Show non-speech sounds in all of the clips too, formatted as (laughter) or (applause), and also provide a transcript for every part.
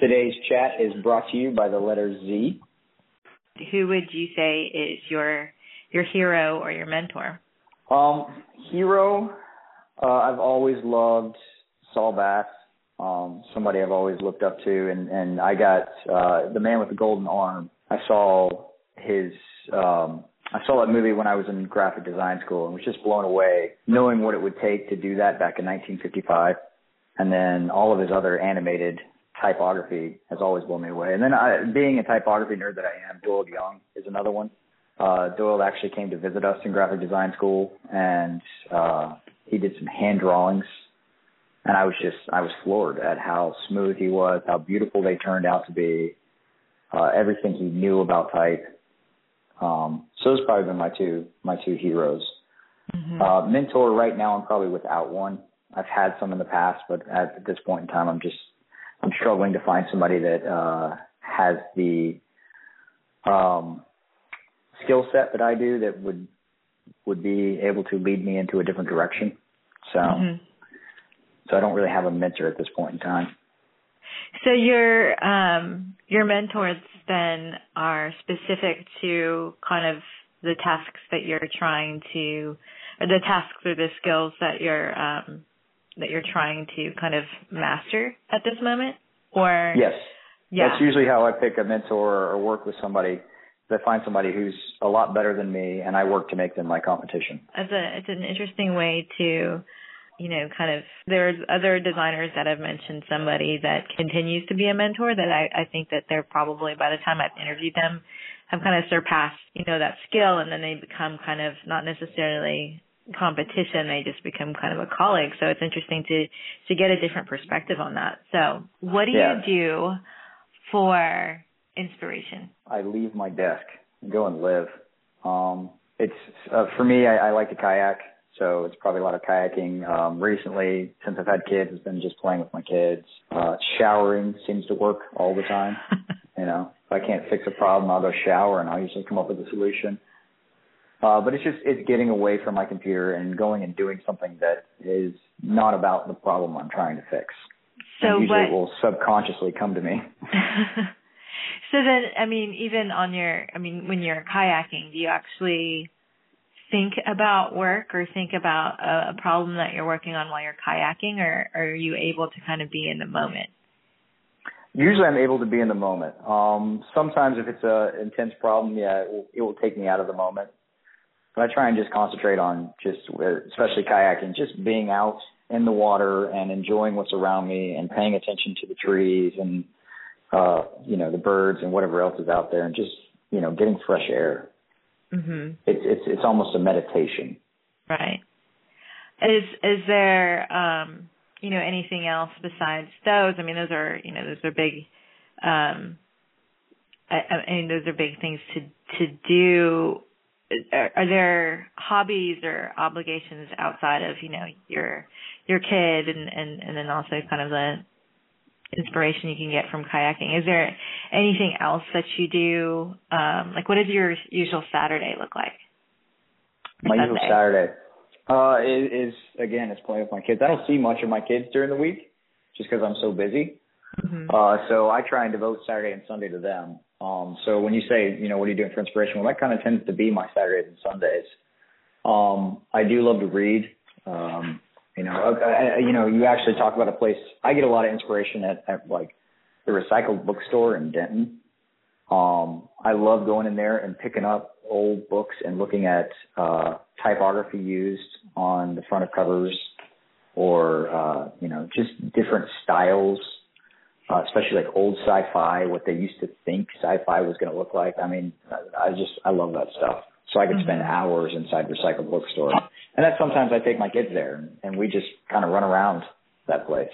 Today's chat is brought to you by the letter Z. Who would you say is your your hero or your mentor? Um, hero, uh, I've always loved Saul Bass. Um, somebody I've always looked up to, and and I got uh, the man with the golden arm. I saw his um, I saw that movie when I was in graphic design school and was just blown away knowing what it would take to do that back in 1955. And then all of his other animated typography has always blown me away. And then I, being a typography nerd that I am, Doyald Young is another one. Uh, Doyald actually came to visit us in graphic design school and, uh, he did some hand drawings and I was just, I was floored at how smooth he was, how beautiful they turned out to be, uh, everything he knew about type um, so those probably been my two my two heroes. Mm-hmm. Uh, mentor right now, I'm probably without one. I've had some in the past, but at this point in time, I'm just I'm struggling to find somebody that uh, has the um, skill set that I do that would would be able to lead me into a different direction. So mm-hmm. so I don't really have a mentor at this point in time. So your um, your mentors then are specific to kind of the tasks that you're trying to, or the tasks or the skills that you're um, that you're trying to kind of master at this moment, or yes, yeah. That's usually how I pick a mentor or work with somebody. I find somebody who's a lot better than me, and I work to make them my competition. It's a it's an interesting way to you know, kind of there's other designers that have mentioned somebody that continues to be a mentor that I, I think that they're probably by the time I've interviewed them have kind of surpassed, you know, that skill and then they become kind of not necessarily competition, they just become kind of a colleague. So it's interesting to to get a different perspective on that. So what do yeah. you do for inspiration? I leave my desk and go and live. Um it's uh, for me I, I like to kayak so it's probably a lot of kayaking. Um, recently, since I've had kids, it's been just playing with my kids. Uh, showering seems to work all the time. (laughs) you know, if I can't fix a problem, I'll go shower and I'll usually come up with a solution. Uh, but it's just, it's getting away from my computer and going and doing something that is not about the problem I'm trying to fix. So and usually what, it will subconsciously come to me. (laughs) (laughs) so then, I mean, even on your, I mean, when you're kayaking, do you actually think about work or think about a, a problem that you're working on while you're kayaking, or, or are you able to kind of be in the moment? Usually, I'm able to be in the moment. Um, sometimes, if it's a intense problem, yeah, it will, it will take me out of the moment. But I try and just concentrate on just, especially kayaking, just being out in the water and enjoying what's around me and paying attention to the trees and uh, you know the birds and whatever else is out there and just you know getting fresh air Mm-hmm. It's it's it's almost a meditation. Right. Is is there um you know anything else besides those? I mean, those are you know those are big. Um, I, I mean, those are big things to to do. Are, are there hobbies or obligations outside of you know your your kid and and and then also kind of the inspiration you can get from kayaking. Is there anything else that you do? Um, like, what does your usual Saturday look like? My Sunday? usual Saturday uh, is, is again, it's playing with my kids. I don't see much of my kids during the week just because I'm so busy. Mm-hmm. Uh, so I try and devote Saturday and Sunday to them. Um, so when you say, you know, what are you doing for inspiration? Well, that kind of tends to be my Saturdays and Sundays. Um, I do love to read. Um, you know, uh, you know, you actually talk about a place. I get a lot of inspiration at, at like the recycled bookstore in Denton. Um, I love going in there and picking up old books and looking at uh, typography used on the front of covers, or uh, you know, just different styles, uh, especially like old sci-fi, what they used to think sci-fi was going to look like. I mean, I just I love that stuff. So I could mm-hmm. spend hours inside recycled bookstore. And that sometimes I take my kids there and we just kind of run around that place.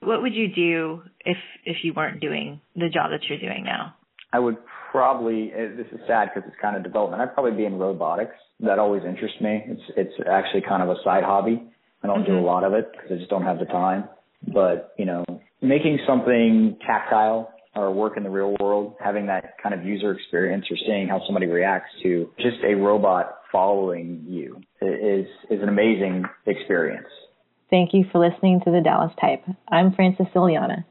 What would you do if if you weren't doing the job that you're doing now? I would probably. This is sad because it's kind of development. I'd probably be in robotics. That always interests me. It's it's actually kind of a side hobby. I don't mm-hmm. do a lot of it because I just don't have the time. But you know, making something tactile or work in the real world, having that kind of user experience or seeing how somebody reacts to just a robot following you is is an amazing experience. Thank you for listening to the Dallas Type. I'm Frances Iliana.